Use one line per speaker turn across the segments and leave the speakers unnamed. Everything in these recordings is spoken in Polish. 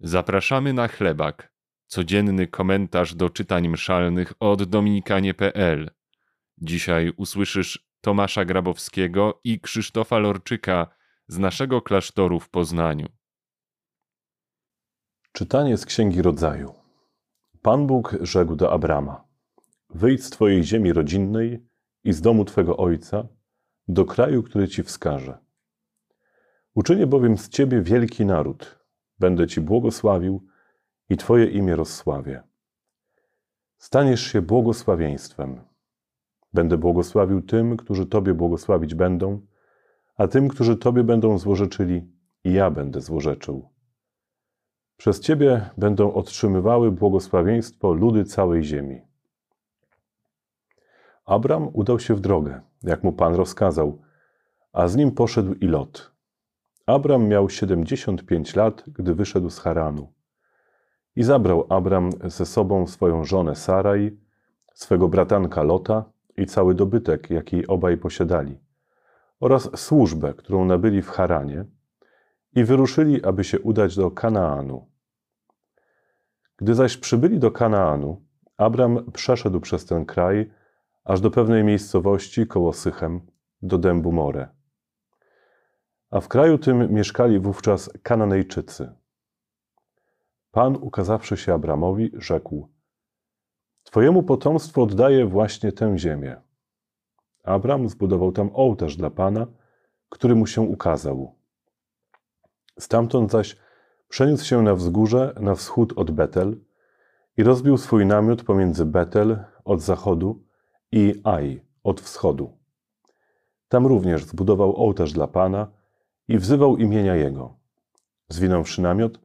Zapraszamy na chlebak. Codzienny komentarz do czytań mszalnych od dominikanie.pl. Dzisiaj usłyszysz Tomasza Grabowskiego i Krzysztofa Lorczyka z naszego klasztoru w Poznaniu.
Czytanie z Księgi Rodzaju. Pan Bóg rzekł do Abrama: Wyjdź z twojej ziemi rodzinnej i z domu twego ojca do kraju, który ci wskażę. Uczynię bowiem z ciebie wielki naród będę Ci błogosławił i Twoje imię rozsławię. Staniesz się błogosławieństwem. Będę błogosławił tym, którzy Tobie błogosławić będą, a tym, którzy Tobie będą złorzeczyli, i ja będę złorzeczył. Przez Ciebie będą otrzymywały błogosławieństwo ludy całej ziemi. Abram udał się w drogę, jak mu Pan rozkazał, a z nim poszedł i Lot. Abram miał 75 lat, gdy wyszedł z Haranu. I zabrał Abram ze sobą swoją żonę Saraj, swego bratanka Lota i cały dobytek, jaki obaj posiadali, oraz służbę, którą nabyli w Haranie, i wyruszyli, aby się udać do Kanaanu. Gdy zaś przybyli do Kanaanu, Abram przeszedł przez ten kraj, aż do pewnej miejscowości koło Sychem, do dębu More a w kraju tym mieszkali wówczas Kananejczycy. Pan, ukazawszy się Abramowi, rzekł: Twojemu potomstwu oddaję właśnie tę ziemię. Abram zbudował tam ołtarz dla Pana, który mu się ukazał. Stamtąd zaś przeniósł się na wzgórze na wschód od Betel i rozbił swój namiot pomiędzy Betel od zachodu i Aj od wschodu. Tam również zbudował ołtarz dla Pana i wzywał imienia Jego. Zwinąwszy namiot,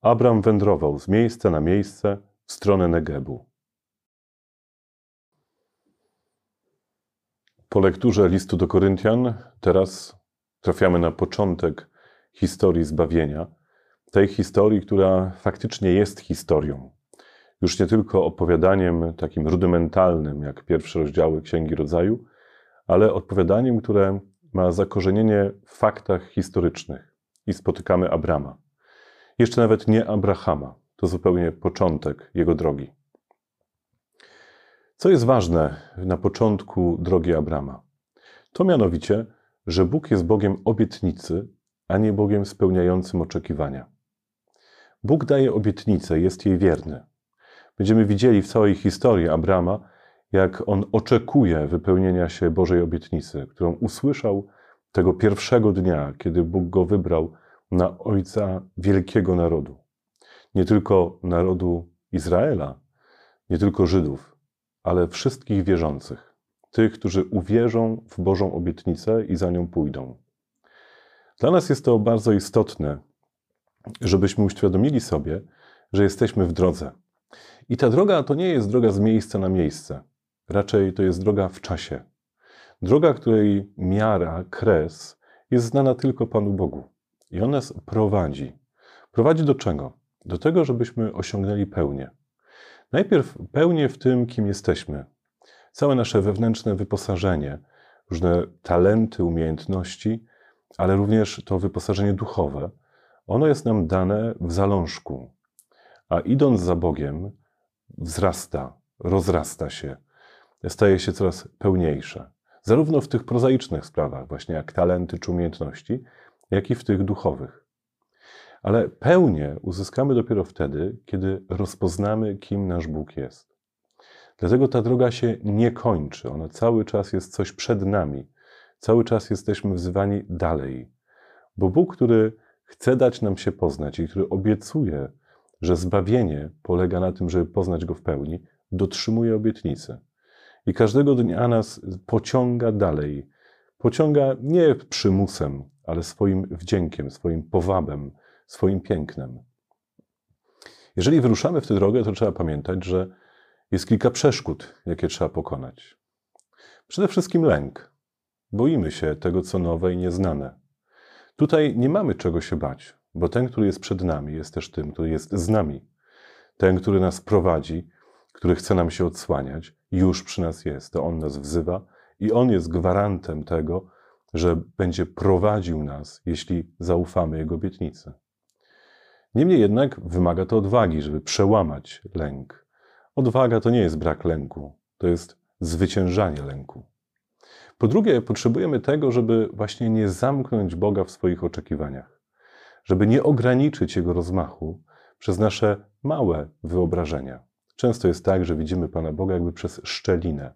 Abram wędrował z miejsca na miejsce w stronę Negebu. Po lekturze listu do Koryntian teraz trafiamy na początek historii zbawienia, tej historii, która faktycznie jest historią. Już nie tylko opowiadaniem takim rudymentalnym, jak pierwsze rozdziały Księgi Rodzaju, ale odpowiadaniem, które ma zakorzenienie w faktach historycznych i spotykamy Abrama. Jeszcze nawet nie Abrahama, to zupełnie początek jego drogi. Co jest ważne na początku drogi Abrama? To mianowicie, że Bóg jest Bogiem obietnicy, a nie Bogiem spełniającym oczekiwania. Bóg daje obietnicę, jest jej wierny. Będziemy widzieli w całej historii Abrama, jak on oczekuje wypełnienia się Bożej obietnicy, którą usłyszał tego pierwszego dnia, kiedy Bóg go wybrał na ojca wielkiego narodu. Nie tylko narodu Izraela, nie tylko Żydów, ale wszystkich wierzących, tych, którzy uwierzą w Bożą obietnicę i za nią pójdą. Dla nas jest to bardzo istotne, żebyśmy uświadomili sobie, że jesteśmy w drodze. I ta droga to nie jest droga z miejsca na miejsce. Raczej to jest droga w czasie. Droga, której miara, kres jest znana tylko Panu Bogu. I ona nas prowadzi. Prowadzi do czego? Do tego, żebyśmy osiągnęli pełnię. Najpierw pełnię w tym, kim jesteśmy. Całe nasze wewnętrzne wyposażenie, różne talenty, umiejętności, ale również to wyposażenie duchowe, ono jest nam dane w zalążku. A idąc za Bogiem, wzrasta, rozrasta się, staje się coraz pełniejsze. Zarówno w tych prozaicznych sprawach, właśnie jak talenty czy umiejętności, jak i w tych duchowych. Ale pełnię uzyskamy dopiero wtedy, kiedy rozpoznamy, kim nasz Bóg jest. Dlatego ta droga się nie kończy, ona cały czas jest coś przed nami, cały czas jesteśmy wzywani dalej. Bo Bóg, który chce dać nam się poznać i który obiecuje, że zbawienie polega na tym, żeby poznać Go w pełni, dotrzymuje obietnicy. I każdego dnia nas pociąga dalej. Pociąga nie przymusem, ale swoim wdziękiem, swoim powabem, swoim pięknem. Jeżeli wyruszamy w tę drogę, to trzeba pamiętać, że jest kilka przeszkód, jakie trzeba pokonać. Przede wszystkim lęk. Boimy się tego, co nowe i nieznane. Tutaj nie mamy czego się bać, bo ten, który jest przed nami, jest też tym, który jest z nami. Ten, który nas prowadzi, który chce nam się odsłaniać, już przy nas jest. To On nas wzywa i On jest gwarantem tego, że będzie prowadził nas, jeśli zaufamy Jego obietnicy. Niemniej jednak wymaga to odwagi, żeby przełamać lęk. Odwaga to nie jest brak lęku, to jest zwyciężanie lęku. Po drugie, potrzebujemy tego, żeby właśnie nie zamknąć Boga w swoich oczekiwaniach, żeby nie ograniczyć Jego rozmachu przez nasze małe wyobrażenia. Często jest tak, że widzimy Pana Boga jakby przez szczelinę,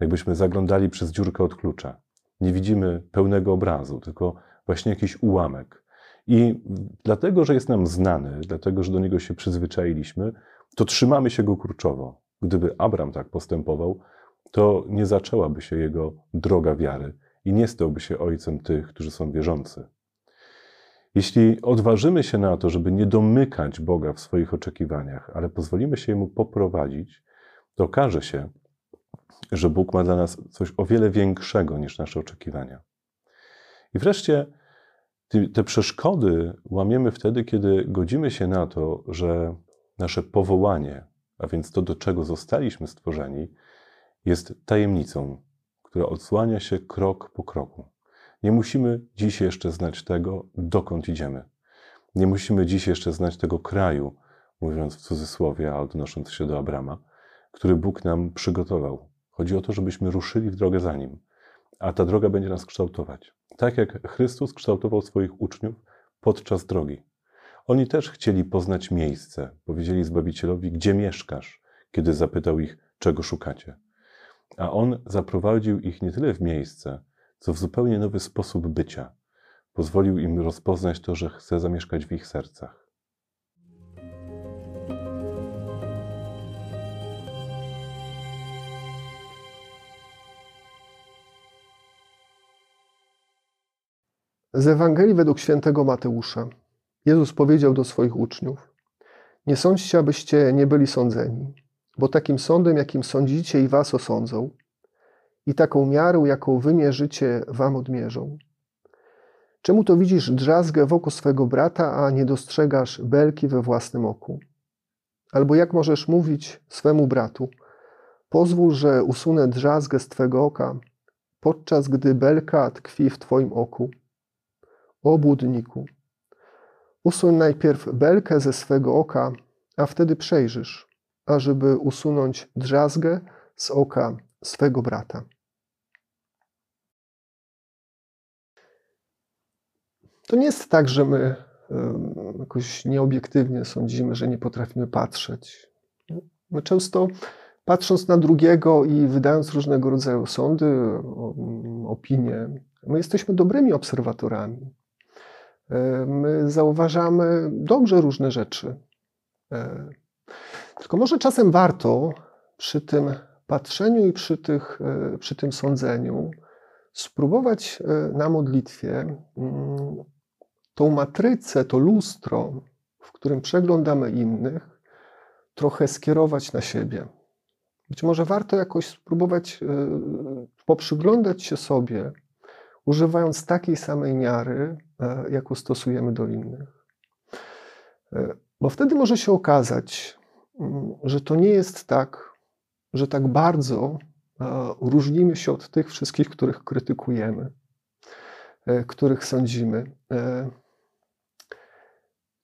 jakbyśmy zaglądali przez dziurkę od klucza. Nie widzimy pełnego obrazu, tylko właśnie jakiś ułamek. I dlatego, że jest nam znany, dlatego, że do niego się przyzwyczailiśmy, to trzymamy się go kurczowo. Gdyby Abram tak postępował, to nie zaczęłaby się jego droga wiary i nie stałby się ojcem tych, którzy są wierzący. Jeśli odważymy się na to, żeby nie domykać Boga w swoich oczekiwaniach, ale pozwolimy się Jemu poprowadzić, to okaże się, że Bóg ma dla nas coś o wiele większego niż nasze oczekiwania. I wreszcie te przeszkody łamiemy wtedy, kiedy godzimy się na to, że nasze powołanie, a więc to, do czego zostaliśmy stworzeni, jest tajemnicą, która odsłania się krok po kroku. Nie musimy dziś jeszcze znać tego, dokąd idziemy. Nie musimy dziś jeszcze znać tego kraju, mówiąc w cudzysłowie, a odnosząc się do Abrama, który Bóg nam przygotował. Chodzi o to, żebyśmy ruszyli w drogę za nim, a ta droga będzie nas kształtować. Tak jak Chrystus kształtował swoich uczniów podczas drogi. Oni też chcieli poznać miejsce. Powiedzieli Zbawicielowi, gdzie mieszkasz, kiedy zapytał ich, czego szukacie. A on zaprowadził ich nie tyle w miejsce, co w zupełnie nowy sposób bycia. Pozwolił im rozpoznać to, że chce zamieszkać w ich sercach.
Z Ewangelii według świętego Mateusza. Jezus powiedział do swoich uczniów: Nie sądźcie, abyście nie byli sądzeni, bo takim sądem, jakim sądzicie, i was osądzą, i taką miarą, jaką wymierzycie, wam odmierzą. Czemu to widzisz drzazgę w oku swego brata, a nie dostrzegasz belki we własnym oku? Albo jak możesz mówić swemu bratu: Pozwól, że usunę drzazgę z twego oka, podczas gdy belka tkwi w twoim oku obłudniku. Usuń najpierw belkę ze swego oka, a wtedy przejrzysz, ażeby usunąć drzazgę z oka swego brata. To nie jest tak, że my jakoś nieobiektywnie sądzimy, że nie potrafimy patrzeć. My często patrząc na drugiego i wydając różnego rodzaju sądy, opinie, my jesteśmy dobrymi obserwatorami. E, my zauważamy dobrze różne rzeczy. E, tylko może czasem warto przy tym patrzeniu i przy, tych, e, przy tym sądzeniu spróbować na modlitwie mm, tą matrycę, to lustro, w którym przeglądamy innych, trochę skierować na siebie. Być może warto jakoś spróbować poprzyglądać się sobie, używając takiej samej miary, e, jaką stosujemy do innych. E, bo wtedy może się okazać, mm, że to nie jest tak, że tak bardzo e, różnimy się od tych wszystkich, których krytykujemy, których sądzimy.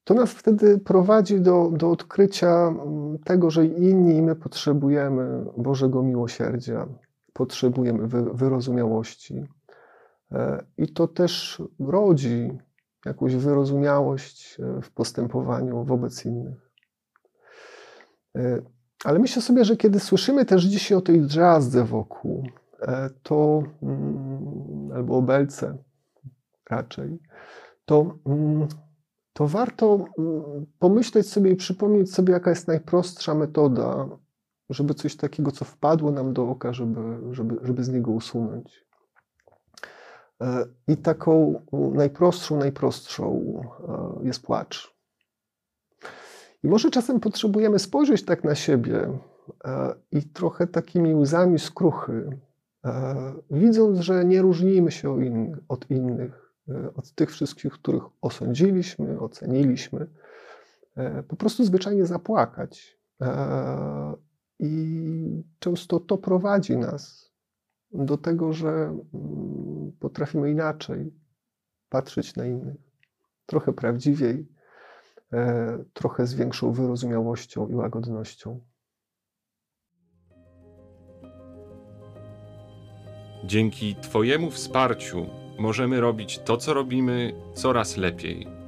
To nas wtedy prowadzi do, do odkrycia mm, tego, że inni i my potrzebujemy Bożego miłosierdzia, potrzebujemy wyrozumiałości, E, I to też rodzi jakąś wyrozumiałość e, w postępowaniu wobec innych. E, ale myślę sobie, że kiedy słyszymy też dzisiaj o tej drzazdze wokół, to mm, albo o belce raczej, to, mm, to warto mm, pomyśleć sobie i przypomnieć sobie, jaka jest najprostsza metoda, żeby coś takiego, co wpadło nam do oka, żeby, żeby, żeby z niego usunąć. E, I taką najprostszą, najprostszą e, jest płacz. I może czasem potrzebujemy spojrzeć tak na siebie e, i trochę takimi łzami skruchy, widząc, że nie różnimy się od innych, od tych wszystkich, których osądziliśmy, oceniliśmy, po prostu zwyczajnie zapłakać. I często to prowadzi nas do tego, że mm, potrafimy inaczej patrzeć na innych, trochę prawdziwiej, e, trochę z większą wyrozumiałością i łagodnością.
Dzięki Twojemu wsparciu możemy robić to, co robimy, coraz lepiej.